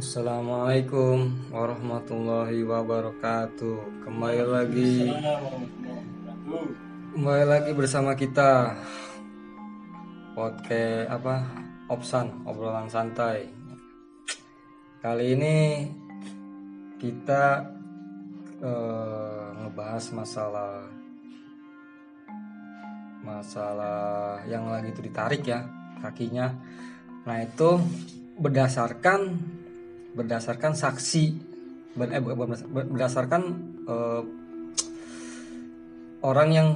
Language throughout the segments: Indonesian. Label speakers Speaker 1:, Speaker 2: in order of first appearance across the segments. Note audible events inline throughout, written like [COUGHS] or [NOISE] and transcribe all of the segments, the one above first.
Speaker 1: Assalamualaikum warahmatullahi wabarakatuh. Kembali lagi kembali lagi bersama kita podcast apa Opsan obrolan santai. Kali ini kita eh, ngebahas masalah masalah yang lagi itu ditarik ya kakinya. Nah itu berdasarkan berdasarkan saksi ber- eh, berdasarkan eh, orang yang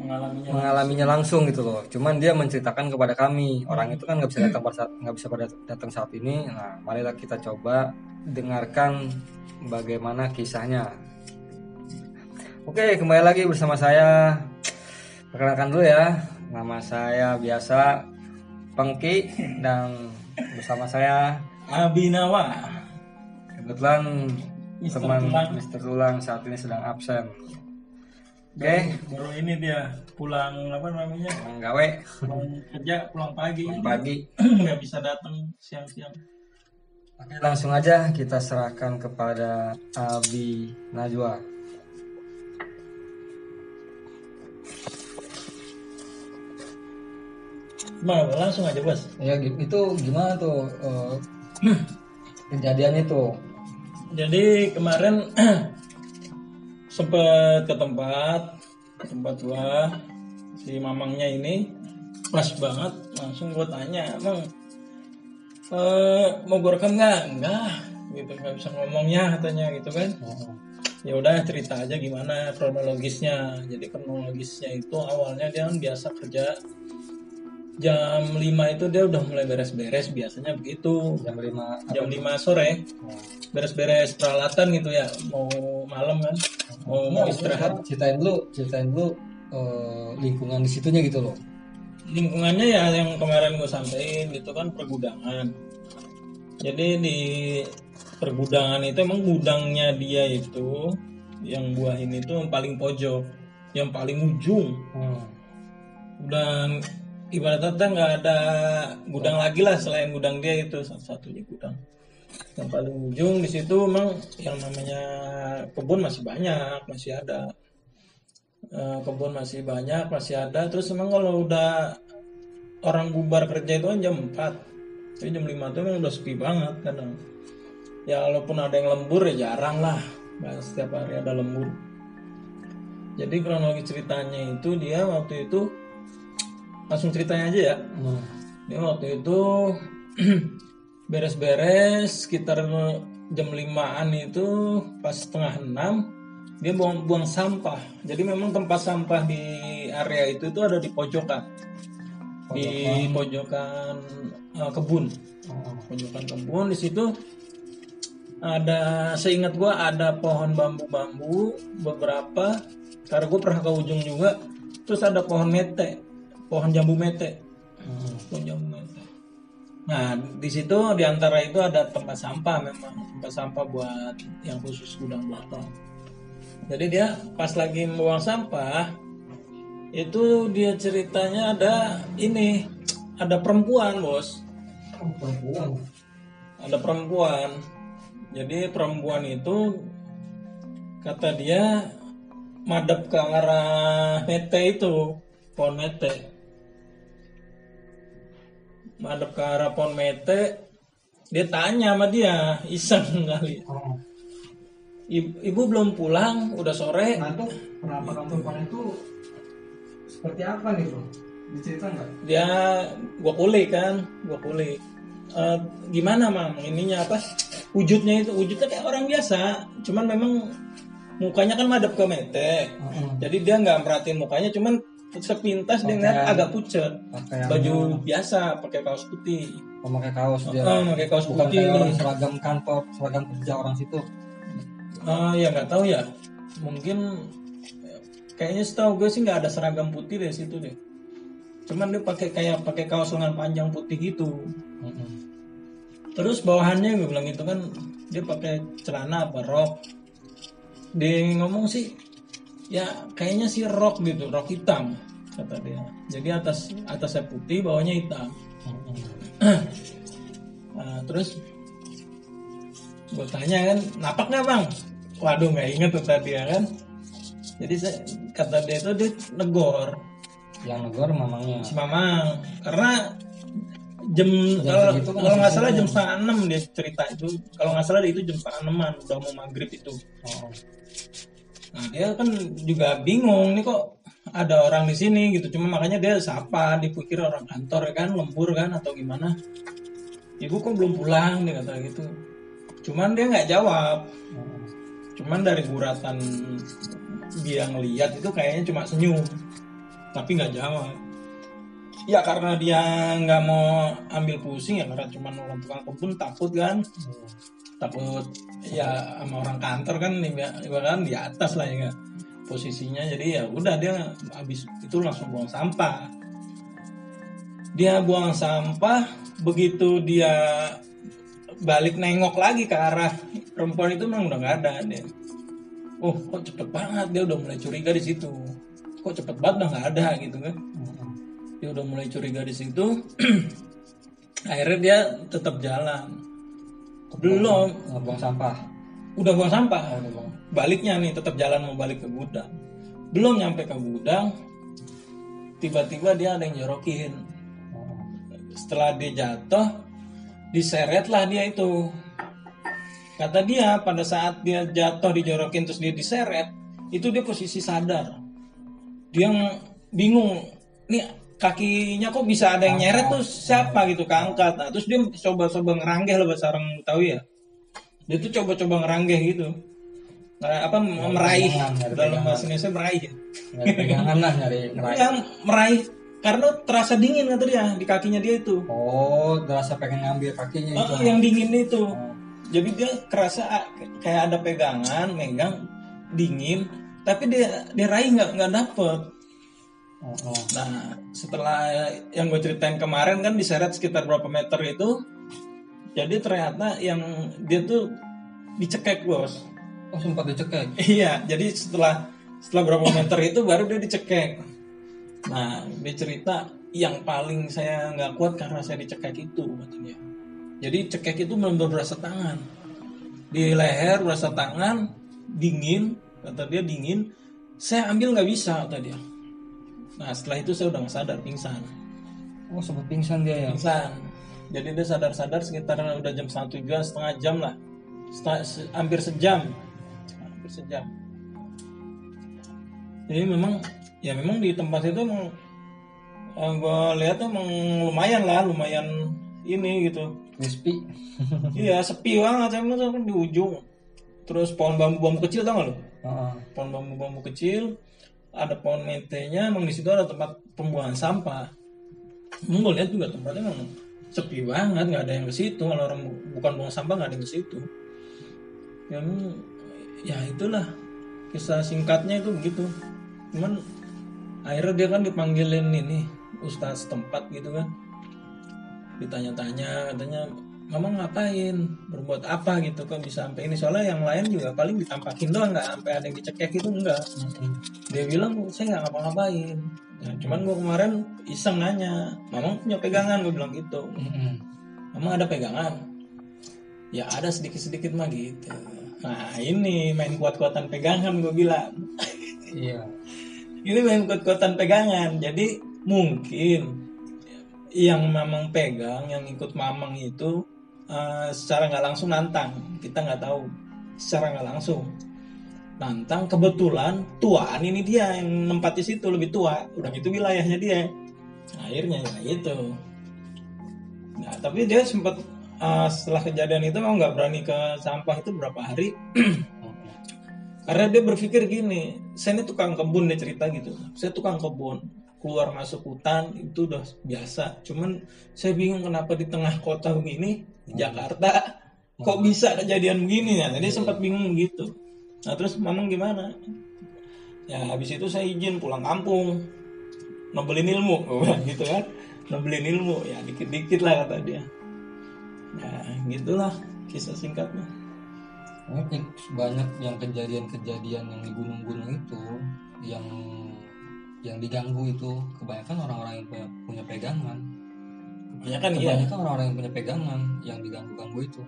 Speaker 2: mengalaminya
Speaker 1: mengalaminya langsung gitu loh. Cuman dia menceritakan kepada kami. Orang itu kan nggak bisa datang [CLEARS THROAT] pada saat nggak bisa pada datang saat ini. Nah, marilah kita coba dengarkan bagaimana kisahnya. Oke, kembali lagi bersama saya. Perkenalkan dulu ya. Nama saya biasa Pengki dan bersama saya
Speaker 2: Abinawa
Speaker 1: kebetulan
Speaker 2: Mister
Speaker 1: teman
Speaker 2: Tulang.
Speaker 1: Mister Tulang saat ini sedang absen. Oke,
Speaker 2: baru ini dia pulang apa namanya
Speaker 1: gawe
Speaker 2: pulang kerja pulang pagi
Speaker 1: pagi. [CLEARS THROAT]
Speaker 2: nggak bisa datang siang-siang
Speaker 1: Oke, langsung aja kita serahkan kepada Abi Najwa.
Speaker 2: Gimana, langsung aja bos.
Speaker 1: Ya. Itu gimana tuh eh, kejadian itu?
Speaker 2: jadi kemarin [CLEARS THROAT] sempet ke tempat ke tempat gua si mamangnya ini. Pas banget langsung gua tanya emang eh, mau gua rekam nggak? Enggak gitu nggak bisa ngomongnya katanya gitu kan. Ya udah cerita aja gimana kronologisnya. Jadi kronologisnya itu awalnya dia kan biasa kerja jam 5 itu dia udah mulai beres-beres biasanya begitu.
Speaker 1: Jam 5
Speaker 2: jam 5 sore. Beres-beres peralatan gitu ya mau malam kan. Mau, mau istirahat.
Speaker 1: Ceritain dulu, ceritain dulu eh, lingkungan di situnya gitu loh.
Speaker 2: lingkungannya ya yang kemarin gue sampein gitu kan pergudangan. Jadi di pergudangan itu emang gudangnya dia itu yang buah ini tuh yang paling pojok yang paling ujung.
Speaker 1: Hmm.
Speaker 2: dan ibaratnya tuh nggak ada gudang lagi lah selain gudang dia itu satu-satunya gudang. Yang paling ujung di situ memang yang namanya kebun masih banyak masih ada. Eh, kebun masih banyak masih ada. Terus emang kalau udah orang bubar kerja itu kan jam 4 tapi jam 5 tuh memang udah sepi banget kadang ya walaupun ada yang lembur ya jarang lah. Nggak setiap hari ada lembur. Jadi kronologi ceritanya itu dia waktu itu langsung ceritanya aja ya.
Speaker 1: Hmm.
Speaker 2: dia waktu itu [CLEARS THROAT] beres-beres sekitar jam 5an itu pas setengah enam dia buang buang sampah. Jadi memang tempat sampah di area itu itu ada di pojokan. Di pojokan. eh, kebun.
Speaker 1: Oh.
Speaker 2: pojokan kebun di situ ada seingat gua ada pohon bambu-bambu beberapa. Karena gue pernah ke ujung juga terus ada pohon mete pohon jambu mete.
Speaker 1: Hmm.
Speaker 2: pohon jambu mete. Nah di situ di antara itu ada tempat sampah memang. Tempat sampah buat yang khusus gudang belakang jadi dia pas lagi membuang sampah itu dia ceritanya ada ini ada perempuan bos.
Speaker 1: Oh, perempuan.
Speaker 2: ada perempuan. Jadi perempuan itu kata dia madep ke arah mete itu pohon mete madep ke arah pohon mete dia tanya sama dia iseng kali
Speaker 1: Oh.
Speaker 2: ibu, ibu belum pulang udah sore
Speaker 1: Nah itu penampakan perempuan itu seperti apa nih bro? Dicerita nggak?
Speaker 2: dia gua kulik kan gua kulik Eh, gimana mam ininya apa wujudnya itu wujudnya kayak orang biasa cuman memang mukanya kan madep ke mete
Speaker 1: Hmm.
Speaker 2: jadi dia nggak merhatiin mukanya cuman sepintas
Speaker 1: Pakaian.
Speaker 2: agak pucet
Speaker 1: Pakaian
Speaker 2: baju biasa pakai kaos putih
Speaker 1: memakai kaos dia.
Speaker 2: Ah, pakai kaos
Speaker 1: Bukan
Speaker 2: putih
Speaker 1: kayak orang seragam kantor, seragam kerja orang situ.
Speaker 2: Ah, ya nggak tahu ya mungkin kayaknya setahu gue sih nggak ada seragam putih dari situ deh cuman dia pakai kayak pakai kaos lengan panjang putih gitu
Speaker 1: Hmm.
Speaker 2: Terus bawahannya gue bilang itu kan dia pakai celana apa rok. Dia ngomong sih ya kayaknya sih rok gitu, rok hitam kata dia. Jadi atas atasnya putih, bawahnya hitam. [CLEARS THROAT] Nah, terus gue tanya kan napak nggak bang? Waduh nggak inget tuh tadi ya kan. Jadi saya, kata dia itu dia negor.
Speaker 1: Yang negor mamangnya.
Speaker 2: Si mamang. Karena jam kalau
Speaker 1: kan
Speaker 2: kalau nggak salah jam setengah enam dia cerita itu. Kalau nggak salah itu jam setengah enaman udah mau maghrib itu.
Speaker 1: Oh.
Speaker 2: Nah dia kan juga bingung nih kok ada orang di sini gitu. Cuma makanya dia sapa, dipikir orang kantor kan, lembur kan atau gimana. Ibu kok belum pulang dia kata gitu. Cuman dia nggak jawab. Cuman dari guratan dia ngeliat itu kayaknya cuma senyum, tapi nggak jawab. Ya karena dia nggak mau ambil pusing ya karena cuma orang tukang kebun takut kan takut ya sama orang kantor kan ibaratkan di atas lah ya posisinya jadi ya udah dia habis itu langsung buang sampah. Dia buang sampah begitu dia balik nengok lagi ke arah perempuan itu memang udah nggak ada dia. Oh kok cepet banget dia udah mulai curiga di situ. Kok cepet banget udah nggak ada gitu kan. Dia udah mulai curiga di situ. [CLEARS THROAT] Akhirnya dia tetap jalan belum.
Speaker 1: Ngebuang sampah.
Speaker 2: Udah buang sampah?
Speaker 1: Oh, udah buang.
Speaker 2: baliknya nih tetap jalan mau balik ke gudang. Belum nyampe ke gudang tiba-tiba dia ada yang jorokin
Speaker 1: Oh.
Speaker 2: setelah dia jatuh diseret lah dia itu. Kata dia pada saat dia jatuh dijorokin terus dia diseret itu dia posisi sadar. Dia ng- bingung nih kakinya kok bisa ada yang nyeret tuh siapa gitu keangkat. Nah, terus dia coba-coba ngeranggeh lah bahasa orang tahu ya. Dia tuh coba-coba ngeranggeh gitu. Nah, apa meraih.
Speaker 1: pegangan, nyari
Speaker 2: dalam bahasa Indonesia meraih ya.
Speaker 1: Nyari pegangan lah nyari ngerai
Speaker 2: yang meraih. Karena terasa dingin kata dia di kakinya dia itu.
Speaker 1: Oh terasa pengen ngambil kakinya itu.
Speaker 2: Oh, yang dingin itu.
Speaker 1: Oh.
Speaker 2: jadi dia kerasa ah, kayak ada pegangan megang dingin. Tapi dia dia raih nggak nggak dapet
Speaker 1: Oh, oh.
Speaker 2: nah setelah yang gue ceritain kemarin kan diseret sekitar berapa meter itu jadi ternyata yang dia tuh dicekek bos
Speaker 1: oh sempat dicekek
Speaker 2: Iya, jadi setelah setelah berapa meter itu baru dia dicekek. Nah, dia cerita yang paling saya nggak kuat karena saya dicekek itu katanya. Jadi cekek itu benar-benar berasa tangan. Di leher berasa tangan, dingin, kata dia dingin. Saya ambil nggak bisa kata dia. Nah, setelah itu saya udah nggak sadar, pingsan.
Speaker 1: oh sempat pingsan dia ya
Speaker 2: Pingsan. Jadi dia sadar-sadar sekitar udah jam satu juga setengah jam lah. Setengah- se- hampir sejam. Hampir sejam. Jadi memang ya memang di tempat itu emang gue lihat emang lumayan lah, lumayan ini gitu.
Speaker 1: crispy [LAUGHS]
Speaker 2: iya sepi banget kan di ujung. Terus pohon bambu-bambu kecil tau gak lo?
Speaker 1: Heeh.
Speaker 2: Pohon bambu-bambu kecil, ada pohon mentenya, emang di situ ada tempat pembuangan sampah. Emang lihat juga tempatnya emang sepi banget, nggak ada yang ke situ. Kalau orang bu- bukan buang sampah nggak ada yang ke situ. Ya, emang, ya itulah kisah singkatnya itu begitu. Cuman akhirnya dia kan dipanggilin ini ustaz tempat gitu kan. Ditanya-tanya katanya Mama ngapain? Berbuat apa gitu kok bisa sampai ini? Soalnya yang lain juga paling ditampakin doang nggak sampai ada yang dicekek itu enggak
Speaker 1: Mm-mm.
Speaker 2: dia bilang saya nggak ngapa-ngapain Nah, cuman gue kemarin iseng nanya mamang punya pegangan gue bilang gitu
Speaker 1: Mm-mm.
Speaker 2: mamang ada pegangan ya ada sedikit-sedikit mah gitu nah ini main kuat-kuatan pegangan gue bilang
Speaker 1: iya [LAUGHS]
Speaker 2: ini main kuat-kuatan pegangan jadi mungkin yang mamang pegang yang ikut mamang itu eh, secara nggak langsung nantang. Kita nggak tahu. Secara nggak langsung. Nantang kebetulan tuaan ini dia yang nempat di situ lebih tua. Udah gitu wilayahnya dia. Akhirnya ya itu. Nah tapi dia sempat eh, setelah kejadian itu mau nggak berani ke sampah itu berapa hari? [CLEARS THROAT] Karena dia berpikir gini, saya ini tukang kebun dia cerita gitu. Saya tukang kebun, keluar masuk hutan itu udah biasa. Cuman saya bingung kenapa di tengah kota begini, di Jakarta, kok bisa kejadian begini ya. Jadi sempat bingung gitu. Nah terus mamang gimana? Ya habis itu saya izin pulang kampung, nobelin ilmu, [LAUGHS] gitu kan. Nobelin ilmu, ya dikit-dikit lah kata dia. Ya gitulah kisah singkatnya.
Speaker 1: Banyak yang kejadian-kejadian yang di gunung-gunung itu yang yang diganggu itu kebanyakan orang-orang yang punya, punya pegangan.
Speaker 2: Banyak kan iya.
Speaker 1: Kebanyakan orang-orang yang punya pegangan yang diganggu-ganggu itu.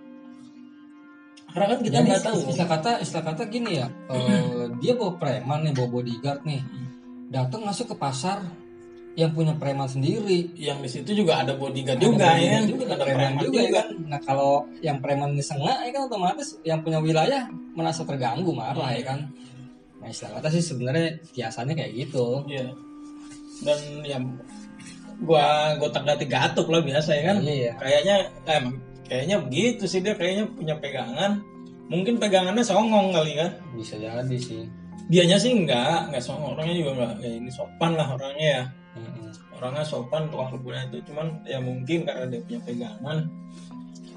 Speaker 2: Karena kan kita nggak tahu.
Speaker 1: istilah kata istilah kata gini ya eh, dia bawa preman nih bawa bodyguard nih. Datang masuk ke pasar yang punya preman sendiri.
Speaker 2: Yang di situ juga ada bodyguard
Speaker 1: Ada
Speaker 2: juga ya.
Speaker 1: juga
Speaker 2: ada
Speaker 1: ada preman
Speaker 2: preman
Speaker 1: juga,
Speaker 2: juga,
Speaker 1: ya kan? Nah kalau yang preman ini sengak ya kan otomatis yang punya wilayah merasa terganggu marah ya kan nah istilah kata sih sebenarnya biasanya kayak gitu.
Speaker 2: Iya. dan yang gua gotak dati gatuk lah biasa ya kan.
Speaker 1: Iya.
Speaker 2: kayaknya eh, emang kayaknya begitu sih dia kayaknya punya pegangan. Mungkin pegangannya songong kali kan
Speaker 1: bisa jadi sih.
Speaker 2: Dianya sih enggak enggak songong. Orangnya juga enggak ya ini sopan lah orangnya ya.
Speaker 1: Mm-mm.
Speaker 2: orangnya sopan tukang kebunnya itu cuman ya mungkin karena dia punya pegangan.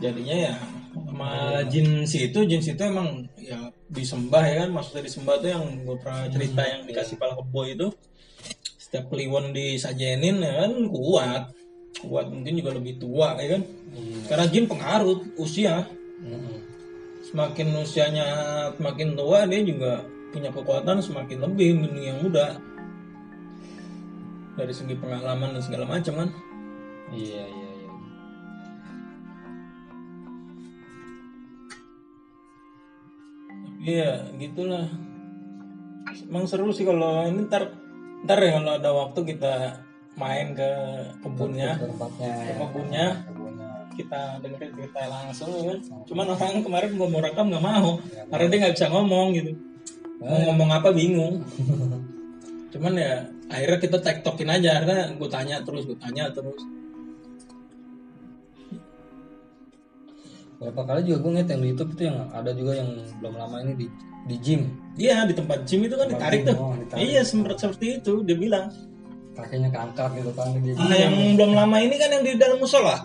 Speaker 2: Jadinya ya sama jin si itu jin si itu emang ya disembah ya kan? Maksudnya disembah itu yang gue pernah cerita yang dikasih pala kebo itu. Setiap kliwon disajenin ya kan kuat. Kuat mungkin juga lebih tua ya kan?
Speaker 1: Iya.
Speaker 2: karena jin pengaruh usia.
Speaker 1: Mm-mm.
Speaker 2: semakin usianya semakin tua dia juga punya kekuatan semakin lebih dibanding yang muda. Dari segi pengalaman dan segala macam kan?
Speaker 1: Iya iya iya
Speaker 2: gitulah. Emang seru sih kalau ini ntar ntar ya kalau ada waktu kita main ke kebunnya.
Speaker 1: Ke tempatnya
Speaker 2: ke
Speaker 1: ya.
Speaker 2: kebunnya. Kita dengerin cerita langsung ya kan? Cuman orang kemarin gua mau rekam nggak mau. Karena dia nggak bisa ngomong gitu. Mau ngomong apa bingung. [LAUGHS] Cuman ya akhirnya kita tektokin aja. Karena gue tanya terus gue tanya terus
Speaker 1: Berapa kali juga gue ngeliat yang di YouTube itu yang ada juga yang belum lama ini di di gym
Speaker 2: Iya di tempat gym itu kan ditarik tuh.
Speaker 1: Oh, ditarik.
Speaker 2: Iya sempat seperti itu dia bilang.
Speaker 1: kakinya keangkat gitu kan dia
Speaker 2: Nah yang belum lama ini kan yang di dalam musola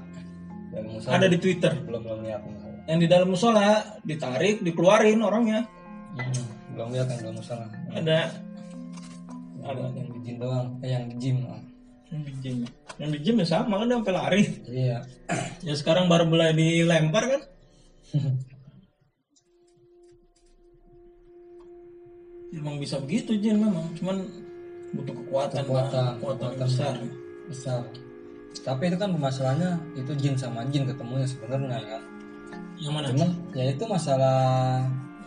Speaker 1: musa
Speaker 2: ada di Twitter.
Speaker 1: belum belum lihat
Speaker 2: Yang di dalam musola ditarik dikeluarin orangnya.
Speaker 1: Hmm, belum lihat yang belum musa
Speaker 2: Ada ada
Speaker 1: yang di gym doang eh, yang di gym ah.
Speaker 2: Yang di gym. Yang di gym ya sama kan dia sampai lari.
Speaker 1: iya [CLEARS THROAT]
Speaker 2: Ya sekarang baru mulai dilempar kan. [LAUGHS] Emang bisa begitu Jin memang, cuman butuh kekuatan,
Speaker 1: Kekuatan,
Speaker 2: Pak. kekuatan,
Speaker 1: kekuatan.
Speaker 2: besar.
Speaker 1: besar tapi itu kan masalahnya itu jin sama jin ketemunya sebenarnya kan
Speaker 2: Yang mana?
Speaker 1: cuman ya itu masalah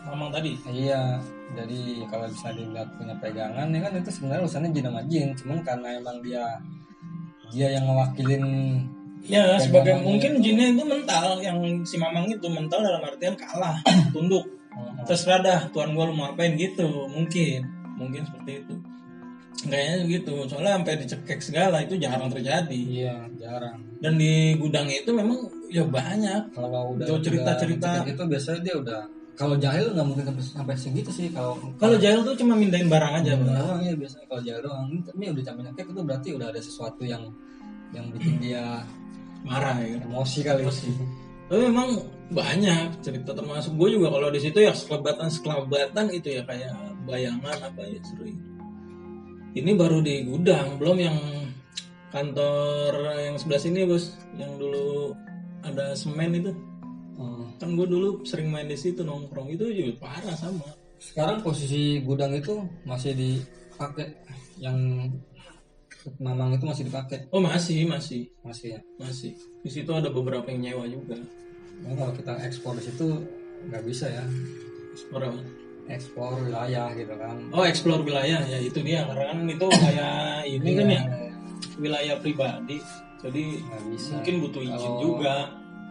Speaker 2: Mamang tadi.
Speaker 1: iya jadi kalau bisa dilihat punya pegangan ya kan itu sebenarnya urusannya jin sama jin cuman karena emang dia dia yang mewakilin
Speaker 2: Ya, sebagai mungkin jinnya itu mental, yang si Mamang itu mental dalam artian kalah, [COUGHS] tunduk. Terserah dah, Tuhan gua lu mau apain gitu, mungkin, mungkin seperti itu. Kayaknya gitu, soalnya sampai dicekek segala itu jarang terjadi.
Speaker 1: iya jarang
Speaker 2: Dan di gudang itu memang ya banyak.
Speaker 1: kalau udah
Speaker 2: Tuh cerita-cerita.
Speaker 1: udah itu biasanya dia udah kalau jahil nggak mungkin sampai sampai segitu sih kalau
Speaker 2: Kalau jahil tuh cuma mindahin barang aja, Bang.
Speaker 1: doang ya biasanya kalau jahil doang Ini- udah campur nyekek itu berarti udah ada sesuatu yang yang bikin dia
Speaker 2: Marah ya.
Speaker 1: emosi kali
Speaker 2: Tapi memang banyak cerita termasuk gue juga kalau di situ ya sekelebatan sekelebatan itu ya kayak bayangan apa ya sering. Ini baru di gudang, belum yang kantor yang sebelah sini bos, yang dulu ada semen itu.
Speaker 1: Hmm.
Speaker 2: Kan gue dulu sering main di situ nongkrong itu juga parah sama.
Speaker 1: sekarang posisi gudang itu masih dipakai yang mamang itu masih dipakai
Speaker 2: Oh masih masih
Speaker 1: masih ya
Speaker 2: masih. Di situ ada beberapa yang nyewa juga.
Speaker 1: Nah, kalau kita ekspor di situ nggak bisa ya
Speaker 2: Ekspor apa?
Speaker 1: ekspor wilayah gitu kan
Speaker 2: Oh explore wilayah ya itu dia karena kan itu kayak ini kan ya wilayah pribadi. Jadi
Speaker 1: bisa
Speaker 2: mungkin butuh izin
Speaker 1: Kalau-
Speaker 2: juga.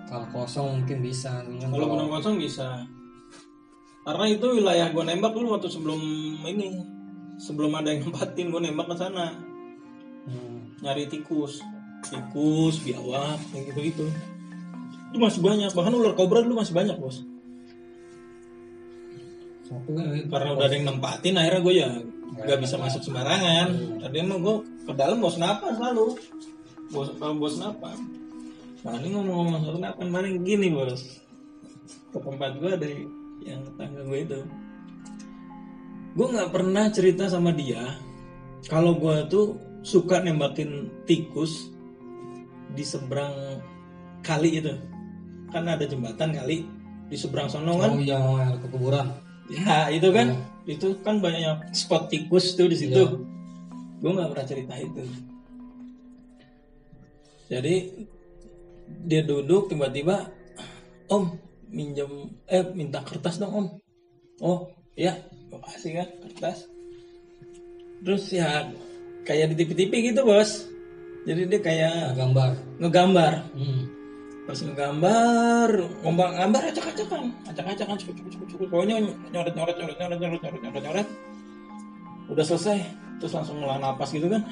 Speaker 1: Kalau kosong mungkin bisa
Speaker 2: Kalau gunung kosong bisa. Karena itu wilayah gue nembak dulu waktu sebelum ini, sebelum ada yang nempatin gue nembak ke sana
Speaker 1: Hmm.
Speaker 2: nyari tikus, tikus, biawak, kayak gitu gitu. Itu masih banyak, bahkan ular kobra dulu masih banyak bos.
Speaker 1: satu kan
Speaker 2: Karena udah ada yang nempatin, akhirnya gue ya nggak bisa masuk sembarangan. Tadi emang gue ke dalam bos napas selalu, bos bos napas. Nah ini ngomong-ngomong soal napas, kemarin gini bos, ke tempat gue dari yang tetangga gue itu. Gue nggak pernah cerita sama dia kalau gue tuh suka nembakin tikus di seberang kali itu. Kan ada jembatan kali di seberang sono kan.
Speaker 1: oh iya yang ke kuburan
Speaker 2: Ya itu kan, itu kan banyak spot tikus tuh di situ.
Speaker 1: Iya.
Speaker 2: Gue nggak pernah cerita itu. Jadi dia duduk tiba-tiba om minjem eh minta kertas dong om. Oh ya gue kasih kan kertas. Terus ya kayak di TV-TV gitu bos. Jadi dia kayak
Speaker 1: gambar
Speaker 2: ngegambar.
Speaker 1: Hmm.
Speaker 2: pas ngegambar ngomong gambar acak-acakan. Acak-acakan cukup cukup cukup cukup pokoknya nyoret nyoret nyoret nyoret nyoret nyoret nyoret nyoret. Udah selesai. Terus langsung ngelah napas gitu kan.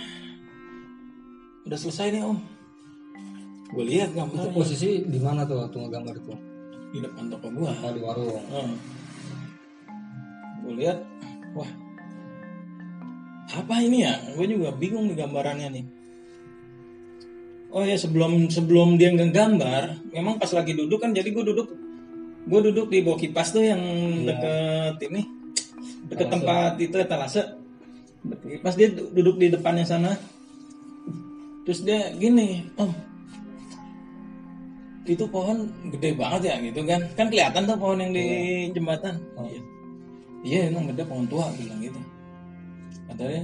Speaker 2: Udah selesai nih om gue lihat
Speaker 1: itu
Speaker 2: gambarnya
Speaker 1: posisi di mana tuh waktu ngegambar itu?
Speaker 2: Di depan toko gua.
Speaker 1: Oh di warung.
Speaker 2: Hmm. gue lihat wah. Apa ini ya? Gue juga bingung nih gambarannya nih. Oh ya sebelum sebelum dia ngegambar memang pas lagi duduk kan jadi gue duduk gue duduk di bawah kipas tuh yang deket ini deket
Speaker 1: Etalase.
Speaker 2: tempat itu etalase pas dia du- duduk di depannya sana terus dia gini om itu pohon gede banget ya gitu kan. Kan kelihatan tuh pohon yang di jembatan.
Speaker 1: Oh.
Speaker 2: iya. Iya emang gede pohon tua bilang gitu. Katanya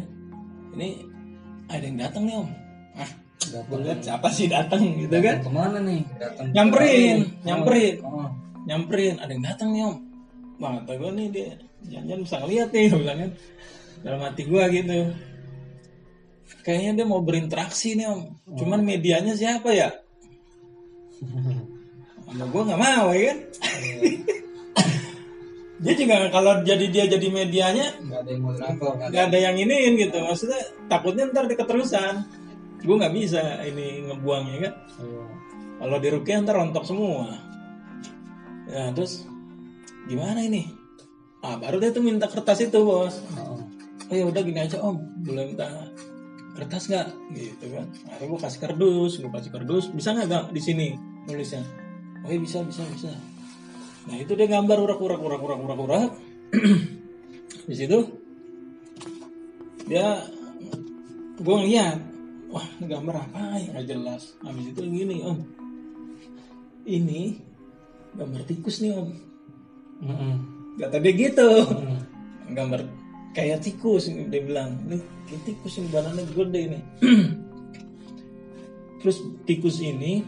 Speaker 2: ini ada yang datang nih om. Ah gue lihat siapa sih datang gitu kan.
Speaker 1: ke mana nih? Datang
Speaker 2: Nyamperin, nyamperin.
Speaker 1: oh, oh.
Speaker 2: nyamperin ada yang datang nih om. Wah kata gue nih dia jangan bisa ngeliat nih [LAUGHS] gue bilang kan. Dalam hati gue gitu. Kayaknya dia mau berinteraksi nih om. Cuman medianya siapa ya [LAUGHS] sama gue nggak mau ya kan? [LAUGHS] Dia juga kalau jadi dia jadi medianya
Speaker 1: nggak ada yang moderator nggak ada.
Speaker 2: yang iniin gitu. Maksudnya takutnya ntar keterusan gue nggak bisa ini ngebuangnya kan?
Speaker 1: Iya.
Speaker 2: kalau di Rukia ntar rontok semua. Ya terus gimana ini? Ah baru dia tuh minta kertas itu bos.
Speaker 1: Oh,
Speaker 2: oh ya udah gini aja om. Boleh minta kertas nggak? Gitu kan. Akhirnya gue kasih kardus gue kasih kardus. Bisa nggak Gang, di sini nulisnya. Oh iya bisa bisa bisa. Nah itu dia gambar urak urak urak urak urak urak. [CLEARS THROAT] Di situ dia gue ngeliat wah gambar apa yang nggak jelas. Habis itu gini om. Ini gambar tikus nih om.
Speaker 1: Mm-mm.
Speaker 2: kata dia gitu.
Speaker 1: Mm. [LAUGHS]
Speaker 2: gambar kayak tikus dia bilang. Ini kayak tikus ini badannya gede ini [CLEARS THROAT] terus tikus ini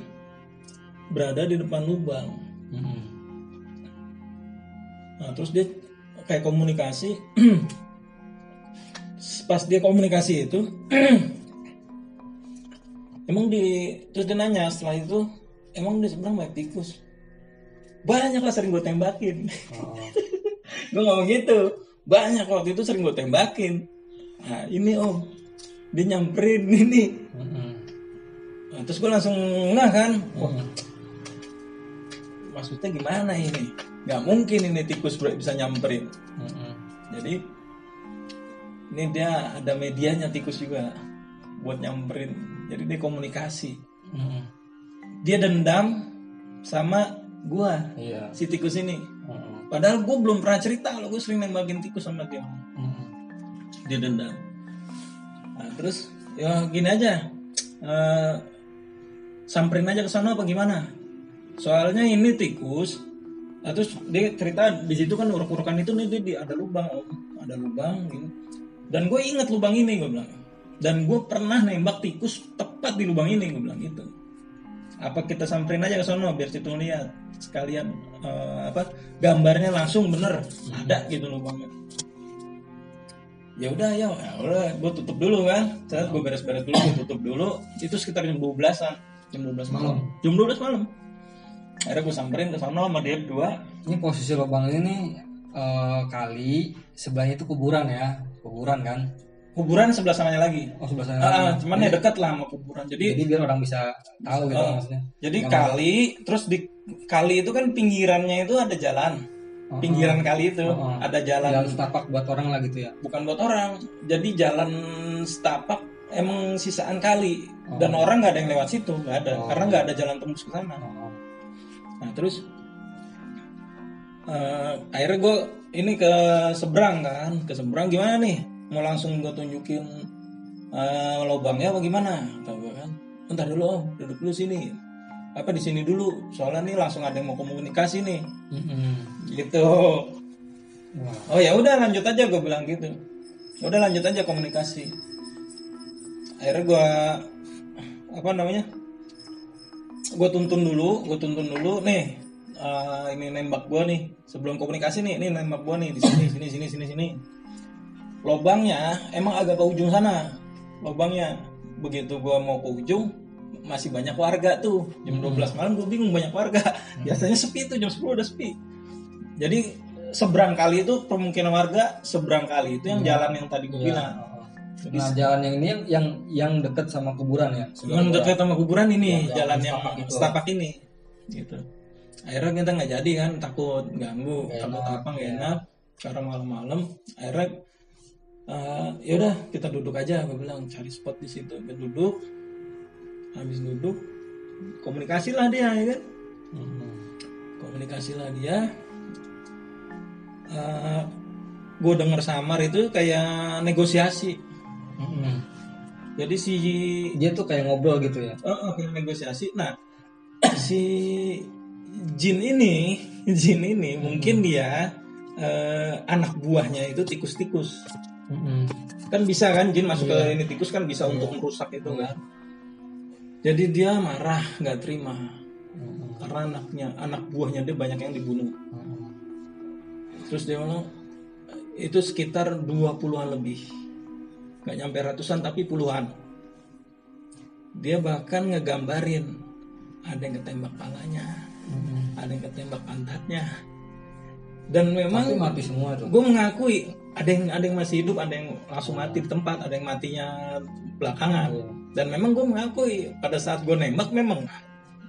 Speaker 2: berada di depan lubang
Speaker 1: Mm-mm.
Speaker 2: nah terus dia kayak komunikasi [CLEARS THROAT] pas dia komunikasi itu [CLEARS THROAT] emang di terus dia nanya setelah itu emang di seberang banyak tikus banyak lah sering gue tembakin
Speaker 1: Oh. [LAUGHS]
Speaker 2: gue ngomong gitu banyak waktu itu sering gue tembakin nah ini om dia nyamperin [LAUGHS] ini
Speaker 1: Mm-mm.
Speaker 2: nah, terus gue langsung nah kan wah
Speaker 1: Mm.
Speaker 2: Maksudnya gimana ini? Nggak mungkin ini tikus bisa nyamperin.
Speaker 1: Mm-mm.
Speaker 2: jadi ini dia ada medianya tikus juga buat nyamperin. Jadi dia komunikasi.
Speaker 1: Mm-mm.
Speaker 2: dia dendam sama gua
Speaker 1: iya.
Speaker 2: si tikus ini.
Speaker 1: Mm-mm.
Speaker 2: padahal gue belum pernah cerita kalau gue sering nembakin tikus sama dia.
Speaker 1: Mm-mm.
Speaker 2: dia dendam. Nah, terus ya gini aja. Eh, samperin aja ke sana apa gimana soalnya ini tikus nah, terus dia cerita di situ kan uruk-urukan itu nih dia di- ada lubang om ada lubang gini dan gue inget lubang ini gue bilang. Dan gue pernah nembak tikus tepat di lubang ini gue bilang gitu. Apa kita samperin aja ke sana biar situ lihat sekalian eh, apa gambarnya langsung bener. Ada gitu lubangnya. Ya udah ya ya udah gue tutup dulu kan. Saat gue beres-beres dulu gue tutup dulu. Itu sekitar jam 12an jam 12 malam. Jam 12 malam akhirnya gue samperin ke sana sama dia berdua
Speaker 1: ini posisi lubang ini eh, kali sebelahnya itu kuburan ya. Kuburan kan?
Speaker 2: Kuburan sebelah sananya lagi.
Speaker 1: Oh sebelah sana
Speaker 2: Ah,
Speaker 1: lagi.
Speaker 2: cuman ya dekat lah sama kuburan. Jadi
Speaker 1: jadi biar orang bisa tahu gitu
Speaker 2: Ah.
Speaker 1: maksudnya.
Speaker 2: jadi kali terus di kali itu kan pinggirannya itu ada jalan.
Speaker 1: Oh,
Speaker 2: pinggiran kali itu
Speaker 1: Oh, oh.
Speaker 2: ada jalan.
Speaker 1: Jalan setapak buat orang lah gitu ya?
Speaker 2: Bukan buat orang. Jadi jalan setapak emang sisaan kali.
Speaker 1: Oh.
Speaker 2: dan orang nggak ada yang lewat situ nggak ada.
Speaker 1: Oh.
Speaker 2: karena nggak ada jalan tembus ke sana.
Speaker 1: Oh.
Speaker 2: Nah terus eh, akhirnya gue ini ke seberang kan, ke seberang gimana nih? Mau langsung gue tunjukin eh, lubangnya apa gimana? Kata gue kan, bentar dulu om, duduk dulu sini. Apa di sini dulu? Soalnya nih langsung ada yang mau komunikasi nih,
Speaker 1: Mm-mm.
Speaker 2: gitu.
Speaker 1: Wah.
Speaker 2: Oh ya udah lanjut aja gue bilang gitu. Ya Udah lanjut aja komunikasi. Akhirnya gue apa namanya? Gue tuntun dulu gue tuntun dulu nih. Eh, ini nembak gue nih. Sebelum komunikasi nih ini nembak gue nih di sini sini sini sini sini. Lobangnya emang agak ke ujung sana. Lobangnya begitu gue mau ke ujung masih banyak warga tuh. Jam 12 malam gue bingung banyak warga. Biasanya sepi tuh jam 10 udah sepi. Jadi seberang kali itu permukiman warga seberang kali itu yang jalan yang tadi gue bilang. Jadi
Speaker 1: Nah, jalan yang ini yang yang, yang dekat sama kuburan ya.
Speaker 2: yang dekat sama kuburan ini
Speaker 1: Ya,
Speaker 2: jalan
Speaker 1: yang
Speaker 2: yang
Speaker 1: setapak itu.
Speaker 2: setapak ini gitu akhirnya kita nggak jadi kan takut ganggu
Speaker 1: Nggak
Speaker 2: takut
Speaker 1: enak,
Speaker 2: apa nggak
Speaker 1: ya.
Speaker 2: enak karena malam-malam akhirnya eh, ya udah kita duduk aja gue bilang cari spot di situ kita duduk habis duduk komunikasi lah dia ya kan
Speaker 1: Mm-mm.
Speaker 2: komunikasi lah dia Eh gue denger samar itu kayak negosiasi. Jadi si
Speaker 1: Dia tuh kayak ngobrol gitu ya.
Speaker 2: Oh, oke negosiasi. Nah, [COUGHS] si Jin ini, [COUGHS] Jin ini mungkin dia eh, anak buahnya itu tikus-tikus.
Speaker 1: Mm-mm.
Speaker 2: Kan bisa kan Jin masuk
Speaker 1: Iya.
Speaker 2: ke ini tikus kan bisa untuk merusak itu kan. Jadi dia marah, nggak terima
Speaker 1: Mm-mm.
Speaker 2: karena anaknya, anak buahnya dia banyak yang dibunuh.
Speaker 1: Mm-mm.
Speaker 2: Terus dia bilang itu sekitar 20-an lebih. Nggak nyampe ratusan tapi puluhan. Dia bahkan ngegambarin ada yang ketembak palanya,
Speaker 1: Mm-mm.
Speaker 2: ada yang ketembak pantatnya. Dan
Speaker 1: Tapi
Speaker 2: memang
Speaker 1: mati semua tuh.
Speaker 2: gue mengakui ada yang ada yang masih hidup, ada yang langsung mati di tempat, ada yang matinya belakangan.
Speaker 1: Iya.
Speaker 2: Dan memang gue mengakui pada saat gue nembak memang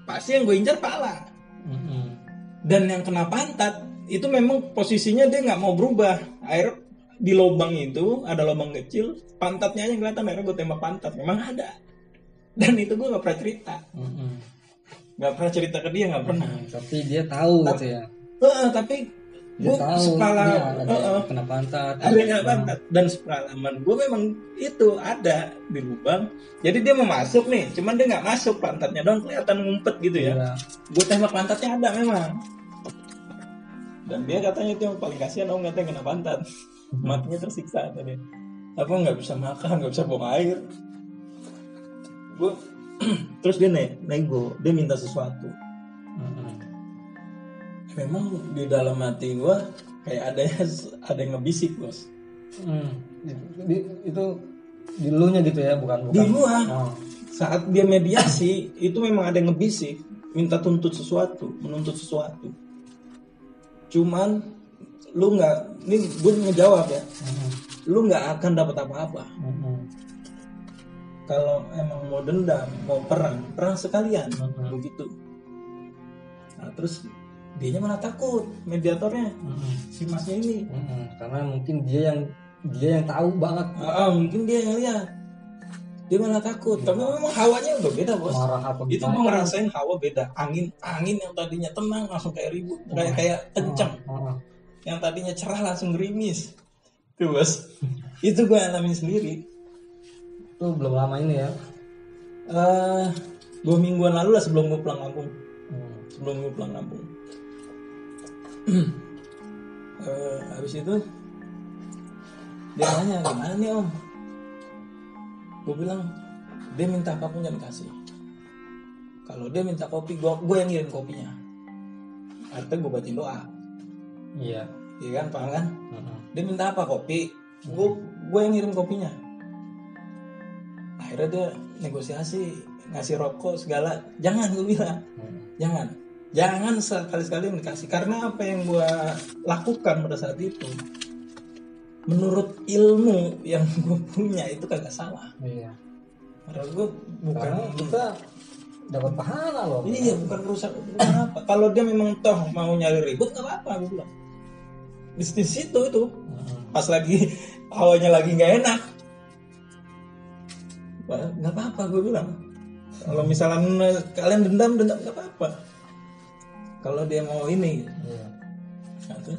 Speaker 2: pasti yang gue incar pala.
Speaker 1: Mm-mm.
Speaker 2: Dan yang kena pantat itu memang posisinya dia nggak mau berubah. Air di lubang itu ada lubang kecil, pantatnya aja kelihatan akhirnya gue tembak pantat. Memang ada. Dan itu gue nggak pernah cerita, nggak pernah cerita ke dia nggak pernah.
Speaker 1: Mm, Tapi dia tahu gitu ya.
Speaker 2: Heeh, tapi gue sepala
Speaker 1: dia ada
Speaker 2: heeh,
Speaker 1: yang kena pantat.
Speaker 2: ada yang kena pantat dan sepengalaman gue memang itu ada di lubang. Jadi dia mau masuk nih, cuman dia nggak masuk pantatnya dong kelihatan ngumpet gitu ya.
Speaker 1: Iya.
Speaker 2: gue tembak pantatnya ada memang dan dia katanya itu yang paling kasihan om katanya kena pantat matinya tersiksa tadi apa nggak bisa makan nggak bisa buang air gue [CLEARS THROAT] terus dia nego nego dia minta sesuatu
Speaker 1: Mm-mm.
Speaker 2: memang di dalam hati gue kayak ada ada yang ngebisik bos
Speaker 1: Mm. Itu- di- itu di lu nya gitu ya, bukan bukan.
Speaker 2: di gua
Speaker 1: Oh.
Speaker 2: saat dia mediasi itu memang ada yang ngebisik minta tuntut sesuatu menuntut sesuatu cuman lu nggak ini gue ngejawab ya.
Speaker 1: Mm-mm.
Speaker 2: lu nggak akan dapat apa-apa.
Speaker 1: Mm-mm.
Speaker 2: kalau emang mau dendam mau perang perang sekalian.
Speaker 1: Mhm.
Speaker 2: begitu. Nah terus dianya malah takut? Mediatornya
Speaker 1: Mm-mm.
Speaker 2: si masnya ini.
Speaker 1: Karena mungkin dia yang dia yang tahu banget.
Speaker 2: Ah, ah, mungkin dia yang lihat. Dia malah takut. Tapi memang hawanya udah beda bos.
Speaker 1: Marah apa
Speaker 2: itu gue ngerasain hawa beda. Angin angin yang tadinya tenang langsung kayak ribut kayak kayak kencang. Yang tadinya cerah langsung gerimis. Tuh bos. Itu gue alamin sendiri.
Speaker 1: Itu belum lama ini ya.
Speaker 2: eh dua mingguan lalu lah sebelum gue pulang kampung.
Speaker 1: Hmm.
Speaker 2: sebelum gue pulang kampung. [CLEARS THROAT] Eh, habis itu dia nanya gimana nih om? Gue bilang dia minta apa pun jangan kasih kalau dia minta kopi gue gue yang ngirim kopinya. Artinya gue bacain doa
Speaker 1: Iya.
Speaker 2: iya kan paham kan?
Speaker 1: Mm-mm.
Speaker 2: dia minta apa kopi? Gue gue yang ngirim kopinya. Akhirnya dia negosiasi ngasih rokok segala. Jangan gue bilang.
Speaker 1: Mm.
Speaker 2: jangan. Jangan sekali sekali dikasih. Karena apa yang gue lakukan pada saat itu menurut ilmu yang gue punya itu kagak salah.
Speaker 1: Iya.
Speaker 2: karena gue bukan
Speaker 1: Karena kita dapat pahala loh.
Speaker 2: iya bukan rusak bukan apa. Kalau dia memang toh mau nyari ribut nggak apa-apa gue bilang di di situ itu. Pas lagi awalnya lagi nggak enak. Nggak apa-apa gue bilang. Kalau misalnya kalian dendam dendam nggak apa-apa. Kalau dia mau ini. Nah, tuh.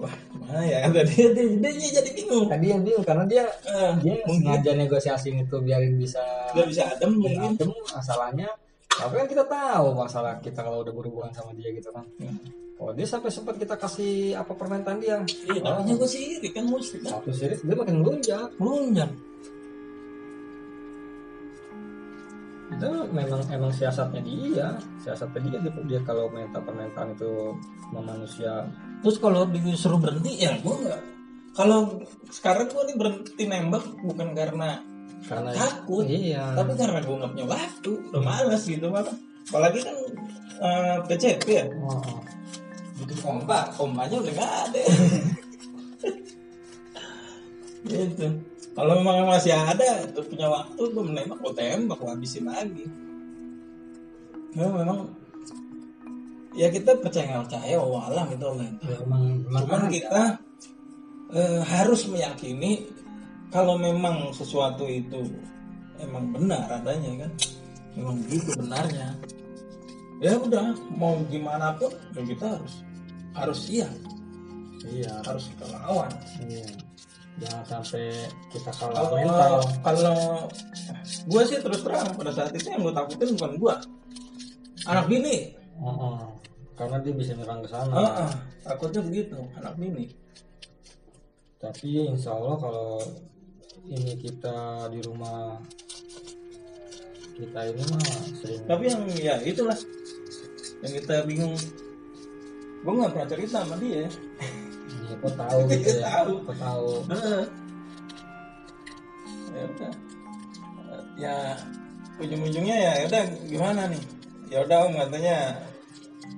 Speaker 2: wah gimana ya? Tadi dia, dia, dia jadi bingung.
Speaker 1: Tadi yang bingung karena dia
Speaker 2: Ah,
Speaker 1: dia
Speaker 2: mungkin
Speaker 1: sengaja negosiasi itu biarin bisa
Speaker 2: dia bisa adem mungkin.
Speaker 1: Adem masalahnya tapi kan kita tahu masalah kita kalau udah berhubungan sama dia gitu kan.
Speaker 2: Hmm.
Speaker 1: Kalau dia sampai sempat kita kasih apa permintaan dia.
Speaker 2: Iya namanya gue sih iri kan musrik kan.
Speaker 1: Satu series dia makin melunjak.
Speaker 2: Melunjak.
Speaker 1: Itu memang emang siasatnya dia. Siasatnya dia dia, dia kalau mental permentaan itu sama manusia.
Speaker 2: Terus kalau disuruh berhenti ya gue nggak. Kalau sekarang gue nih berhenti nembak bukan karena
Speaker 1: karena
Speaker 2: takut
Speaker 1: iya.
Speaker 2: tapi karena gue nggak punya waktu. Udah males gitu malah apalagi kan eh, PCP ya.
Speaker 1: Oh,
Speaker 2: butuh pompa pompanya udah nggak ada. [LAUGHS] Gitu. Kalau memang masih ada tuh punya waktu gue menembak gue tembak gue habisin lagi. Ya memang ya kita percaya nggak percaya oh alam itu.
Speaker 1: Ya, emang
Speaker 2: cuman kita eh, harus meyakini kalau memang sesuatu itu emang benar adanya kan? Memang begitu benarnya. Ya udah mau gimana pun ya kita harus harus siap
Speaker 1: iya.
Speaker 2: Harus kita lawan.
Speaker 1: Iya. Jangan sampai kita kalah
Speaker 2: kalau
Speaker 1: mental
Speaker 2: kalau gue sih terus terang pada saat itu yang gue takutin bukan gue anak bini.
Speaker 1: Oh. karena dia bisa nyerang ke sana.
Speaker 2: Ah, ah, takutnya begitu anak bini.
Speaker 1: Tapi insya Allah kalau ini kita di rumah kita ini mah sering
Speaker 2: tapi yang ya itulah. Yang kita bingung gue nggak pernah cerita sama dia. [LAUGHS]
Speaker 1: Ya, kok tahu gitu ya?
Speaker 2: Tahu.
Speaker 1: kok tahu?
Speaker 2: Ya udah. Ya ujung-ujungnya ya udah gimana nih? Ya udah om katanya.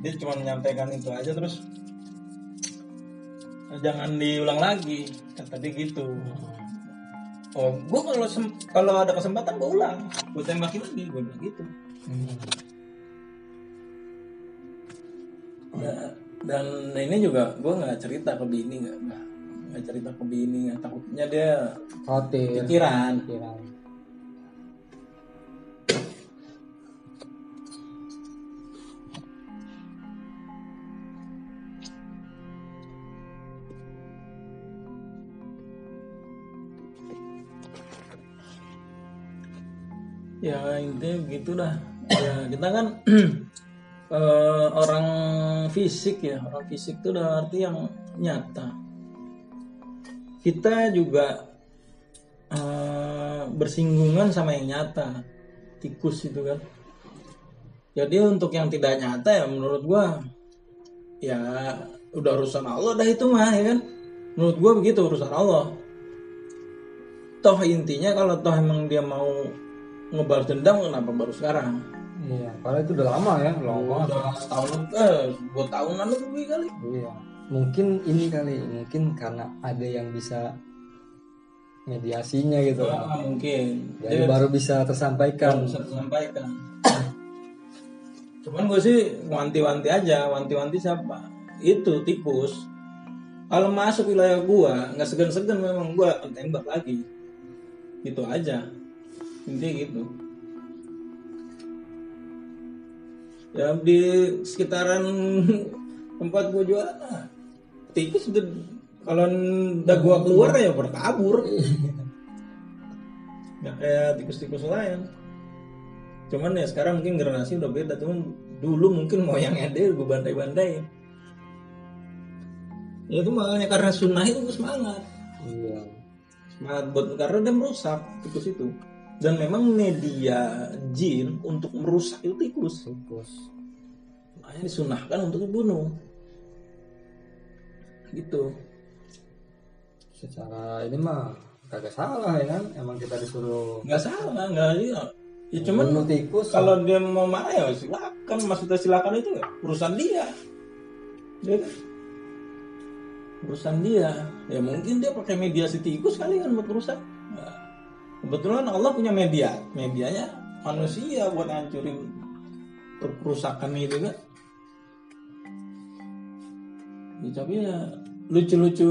Speaker 2: Dia cuma menyampaikan itu aja terus jangan diulang lagi. Kata dia gitu. Oh gue kalau kalau ada kesempatan gue ulang. Gue tembakin lagi gue bilang gitu.
Speaker 1: Hmm.
Speaker 2: Ya, dan ini juga gue nggak cerita ke bini nggak nggak cerita ke bini nggak takutnya dia
Speaker 1: khawatir.
Speaker 2: pikiran
Speaker 1: pikiran
Speaker 2: ya intinya begitu dah ya kita kan [CLEARS THROAT] eh, orang fisik ya orang fisik itu udah arti yang nyata. Kita juga eh, bersinggungan sama yang nyata tikus itu kan. Jadi untuk yang tidak nyata ya menurut gua ya udah urusan Allah dah itu mah ya kan? Menurut gua begitu urusan Allah. Toh intinya kalau toh emang dia mau ngebalas dendam kenapa baru sekarang
Speaker 1: iya padahal itu udah lama ya lama banget.
Speaker 2: udah setahun eh dua tahunan lebih kali.
Speaker 1: Iya mungkin ini kali mungkin karena ada yang bisa mediasinya gitu.
Speaker 2: Ah, mungkin.
Speaker 1: Jadi
Speaker 2: Dia
Speaker 1: baru bisa tersampaikan.
Speaker 2: Bisa disampaikan cuman gue sih wanti-wanti aja wanti-wanti siapa? Itu tikus. Kalau masuk wilayah gua nggak segan-segan memang gua akan tembak lagi. Gitu aja. Intinya gitu ya di sekitaran tempat gua jualan ah, tikus udah. Kalau udah gua keluar ya berkabur nggak kayak tikus-tikus lain. Cuman ya sekarang mungkin generasi udah beda. Cuman dulu mungkin moyangnya dia gue bandai-bandai ya itu makanya karena sunnah itu gue semangat.
Speaker 1: Iya.
Speaker 2: Semangat buat karena dia merusak tikus itu dan memang media jin untuk merusak itu tikus.
Speaker 1: Tikus.
Speaker 2: Makanya disunahkan untuk dibunuh. Gitu.
Speaker 1: Secara ini mah kagak salah ya kan? Emang kita disuruh
Speaker 2: nggak salah nggak iya. Ya cuman
Speaker 1: bunuh tikus.
Speaker 2: kalau dia mau marah ya silakan. Maksudnya silakan itu ya urusan dia. Dia kan? Urusan dia. Ya mungkin dia pakai mediasi tikus kali kan buat rusak. Nah, kebetulan Allah punya media. Medianya manusia buat hancurin per- kerusakan itu kan ya, tapi ya lucu-lucu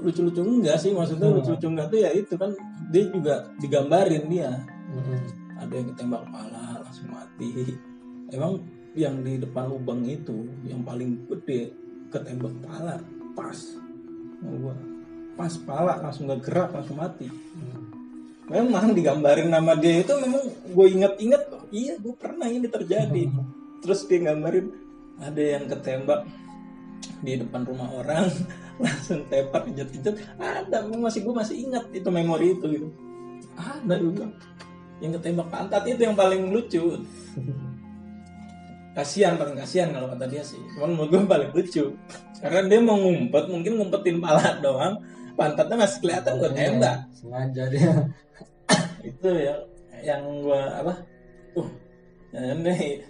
Speaker 2: lucu-lucu enggak sih? Maksudnya
Speaker 1: Hmm.
Speaker 2: lucu-lucu enggak tuh ya itu kan dia juga digambarin dia.
Speaker 1: Mm-mm.
Speaker 2: ada yang ketembak kepala langsung mati. Emang yang di depan lubang itu yang paling gede ketembak kepala pas. Gua pas kepala langsung gak gerak langsung mati memang digambarin nama dia itu memang gue inget-inget oh, iya gue pernah ini terjadi. Terus dia gambarin ada yang ketembak di depan rumah orang [LAUGHS] langsung tembak injet-injet ada masih gue masih ingat itu memori itu gitu. Ada juga yang ketembak pantat itu yang paling lucu. Kasihan paling kasihan kalau kata dia sih. Cuman menurut gue paling lucu. Karena dia mau ngumpet mungkin ngumpetin pala [LAUGHS] doang pantatnya masih kelihatan gue tembak
Speaker 1: sengaja dia. [COUGHS]
Speaker 2: Itu ya yang gue apa? Uh ini.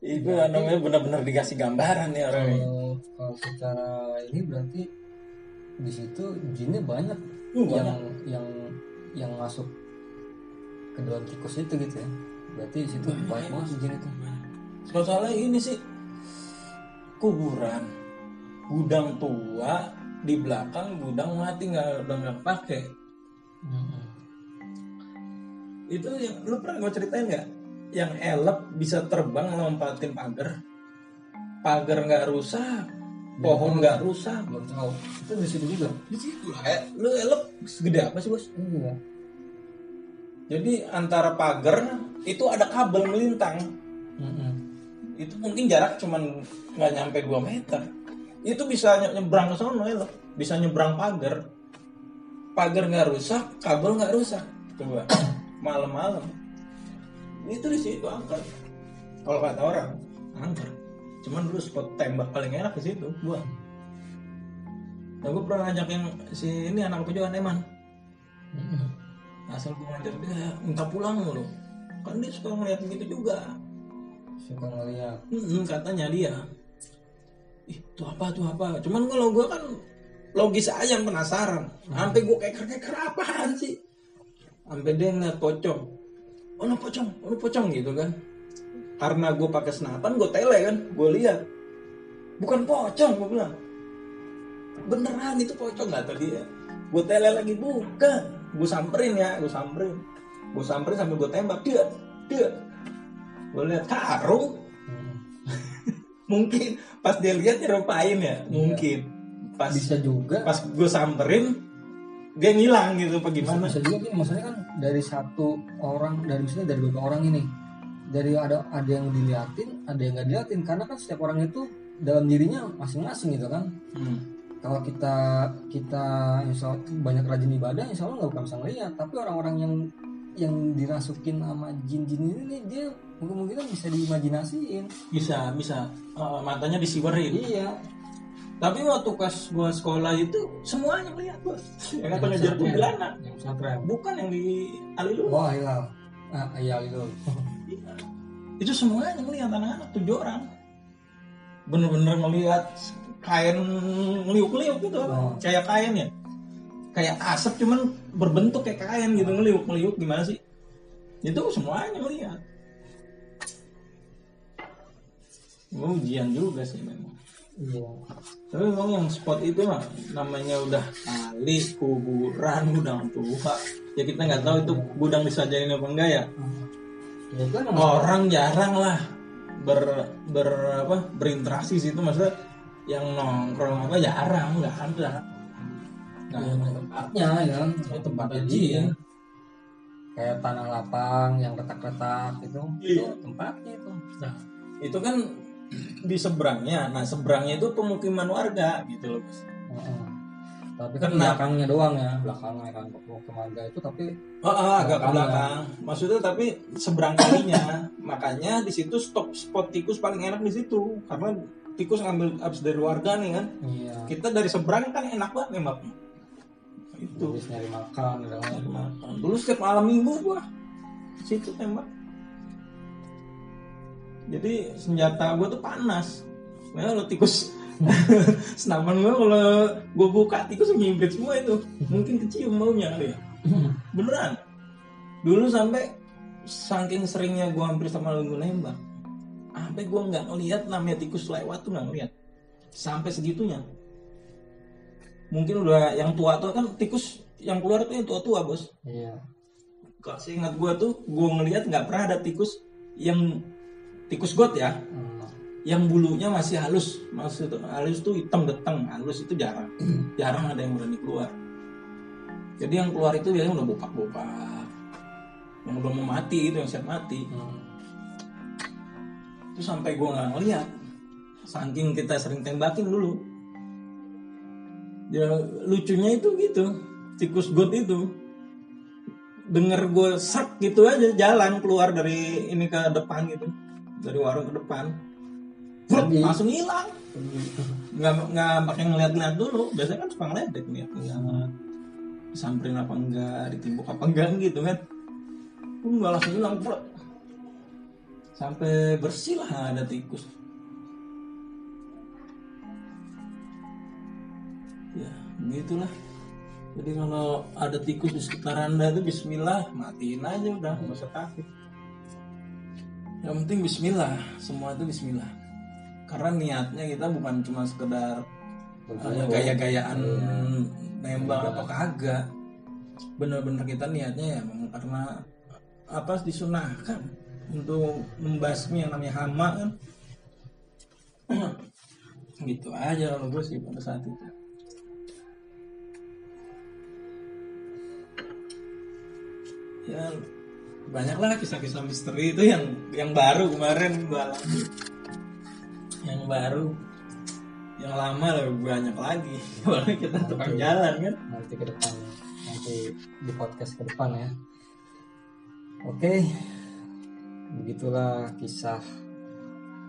Speaker 2: Itu namanya benar-benar dikasih gambaran ya orang ini.
Speaker 1: Kalau kalau secara ini berarti di situ jinnya banyak.
Speaker 2: Uh,
Speaker 1: yang
Speaker 2: banyak.
Speaker 1: yang yang masuk ke dalam tikus itu gitu ya. Berarti di situ banyak banget jin itu.
Speaker 2: Soalnya ini sih kuburan, gudang tua di belakang gudang mati nggak udah nggak pakai. Itu yang lu pernah gue ceritain nggak? Yang elep bisa terbang lompatin pagar, pagar nggak rusak, pohon nggak rusak.
Speaker 1: belum tahu itu di situ juga
Speaker 2: Di situ eh, lu elep segede apa sih bos?
Speaker 1: iya
Speaker 2: Jadi antara pagar itu ada kabel melintang.
Speaker 1: Mm-mm.
Speaker 2: itu mungkin jarak cuman nggak nyampe 2 meter itu bisa nye- nyebrang ke sana ya loh bisa nyebrang pagar. Pagar nggak rusak kabel nggak rusak. Coba [COUGHS] malam-malam. Itu di situ angker. Kalau kata orang angker. Cuman dulu spot tembak paling enak di situ gua. Nah, gua pernah ngajak yang si ini anak pejuang Eman. Asal gua ngajak dia minta pulang mulu. Kan dia suka ngeliat begitu juga.
Speaker 1: Suka ngeliat.
Speaker 2: Hmm, katanya dia. Ih, itu apa tuh apa? Cuman kalau gue kan logis aja penasaran. Sampai gue kayak keker apaan sih? Sampai dia ngeliat pocong. Oh, no pocong, oh no pocong gitu kan. Karena gue pakai senapan, gue tele kan, gue lihat. Bukan pocong, gue bilang. Beneran itu pocong nggak tadi ya? Gue tele lagi bukan. Gue samperin ya, gue samperin. Gue samperin sambil gue tembak dia, dia. Gue lihat karung. Mungkin pas dia lihat nyerupain ya mungkin. Pas
Speaker 1: bisa juga.
Speaker 2: pas gue samperin dia ngilang gitu apa gimana?
Speaker 1: bisa juga gini, maksudnya kan dari satu orang dari misalnya dari beberapa orang ini dari ada ada yang diliatin ada yang nggak diliatin. Karena kan setiap orang itu dalam dirinya masing-masing gitu kan.
Speaker 2: Hmm.
Speaker 1: kalau kita kita insya Allah banyak rajin ibadah insya Allah nggak bakal bisa ngeliat. Tapi orang-orang yang yang dirasukin sama jin-jin ini nih, dia mungkin-mungkin bisa diimajinasiin.
Speaker 2: Bisa bisa. Eh, matanya disiwerin.
Speaker 1: Iya.
Speaker 2: Tapi waktu pas gue sekolah itu semuanya melihat bos yang kata ngejar kuntilanak bukan yang di Alilur
Speaker 1: wah iya. Ah, iya itu
Speaker 2: Iya. itu semuanya ngelihat anak-anak tujuh orang. Bener-bener ngelihat kain ngeliuk-ngeliuk gitu.
Speaker 1: Oh.
Speaker 2: kayak kain ya. Kayak asap cuman berbentuk kayak kain gitu ngeliuk-ngeliuk. Gimana sih? Itu semuanya ngelihat Gua ujian juga sih memang.
Speaker 1: Iya.
Speaker 2: Tapi memang yang spot itu mah namanya udah kali kuburan gudang tua. Ya kita nggak tahu itu gudang disajain apa enggak ya.
Speaker 1: Ya kan
Speaker 2: orang jarang lah ber, ber apa berinteraksi situ. Maksudnya yang nongkrong apa jarang nggak ada. Nggak
Speaker 1: ya, tempatnya ya kan?
Speaker 2: Ya, tempatnya
Speaker 1: jin
Speaker 2: jin.
Speaker 1: kayak tanah lapang yang retak-retak itu itu
Speaker 2: Iya.
Speaker 1: tempatnya itu.
Speaker 2: Nah itu kan di seberangnya nah seberangnya itu pemukiman warga gitu loh.
Speaker 1: Heeh. tapi kan
Speaker 2: Kenapa?
Speaker 1: belakangnya doang ya belakangnya kan ke marga itu tapi
Speaker 2: Oh, oh, agak ke
Speaker 1: Belakang.
Speaker 2: Maksudnya tapi seberang kalinya. Makanya di situ stop spot tikus paling enak di situ karena tikus ngambil abis dari warga nih kan.
Speaker 1: iya
Speaker 2: Kita dari seberang kan enak banget nembak. Itu.
Speaker 1: habis nyari makan kan.
Speaker 2: Makan. Dulu setiap malam minggu gua situ tembak. Jadi senjata gua tuh panas. Nah, kalau tikus [LAUGHS] senapan gua kalau gua buka tikus ngimpit semua itu. Mungkin kecium baunya kali ya. Beneran. Dulu sampai saking seringnya gua hampir sama lu nembak. Sampai gua nggak ngelihat namanya tikus lewat tuh nggak ngelihat. Sampai segitunya. Mungkin udah yang tua-tua kan tikus yang keluar tuh yang tua-tua, Bos.
Speaker 1: iya
Speaker 2: Kalau seingat gua tuh gua ngelihat nggak pernah ada tikus yang tikus got ya,
Speaker 1: Hmm.
Speaker 2: yang bulunya masih halus. Maksud halus tuh hitam geteng, halus itu jarang. jarang ada yang berani keluar. Jadi yang keluar itu biasanya udah bopak-bopak. Yang udah mau mati itu yang siap mati.
Speaker 1: Hmm.
Speaker 2: Itu sampai gua nggak ngeliat. Saking kita sering tembakin dulu. Ya lucunya itu gitu. Tikus got itu. denger gue sak gitu aja jalan keluar dari ini ke depan gitu dari warung ke depan.
Speaker 1: Jadi-
Speaker 2: langsung hilang. Nggak nggak pakai ngeliat-ngeliat dulu. Biasanya kan suka ngeledek nih. Ngeliat samperin apa enggak ditimbuk apa enggak gitu kan Uh, nggak langsung hilang Frut. sampai bersih lah ada tikus. Ya begitulah. Jadi kalau ada tikus di sekitar anda itu Bismillah matiin aja udah nggak usah takut yang penting Bismillah semua itu Bismillah. Karena niatnya kita bukan cuma sekedar eh, gaya-gayaan nembak atau kagak. Bener-bener kita niatnya ya karena apa disunahkan untuk membasmi yang namanya hama kan. [CLEARS THROAT] Gitu aja kalau gue sih pada saat itu. Ya banyaklah kisah-kisah misteri itu yang yang baru kemarin alami yang baru. Yang lama lebih banyak lagi. [LAUGHS] Apalagi kita tukang jalan kan?
Speaker 1: nanti ke depan. Nanti di podcast ke depan ya. Oke. Begitulah kisah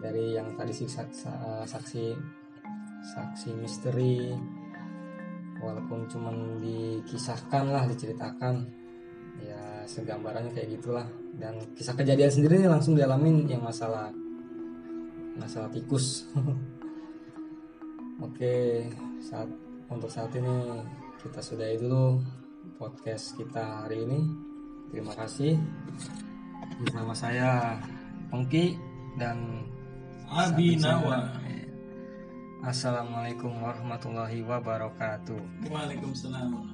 Speaker 1: dari yang tadi sih saksi saksi, saksi misteri. Walaupun cuman dikisahkan lah diceritakan. Ya segambarannya kayak gitulah. Dan kisah kejadian sendiri langsung dialamin yang masalah masalah tikus. [LAUGHS] Oke, saat untuk saat ini kita sudahi dulu podcast kita hari ini. Terima kasih. Bersama saya Pengki dan
Speaker 2: Abi Nawa.
Speaker 1: Assalamualaikum warahmatullahi wabarakatuh.
Speaker 2: Waalaikumsalam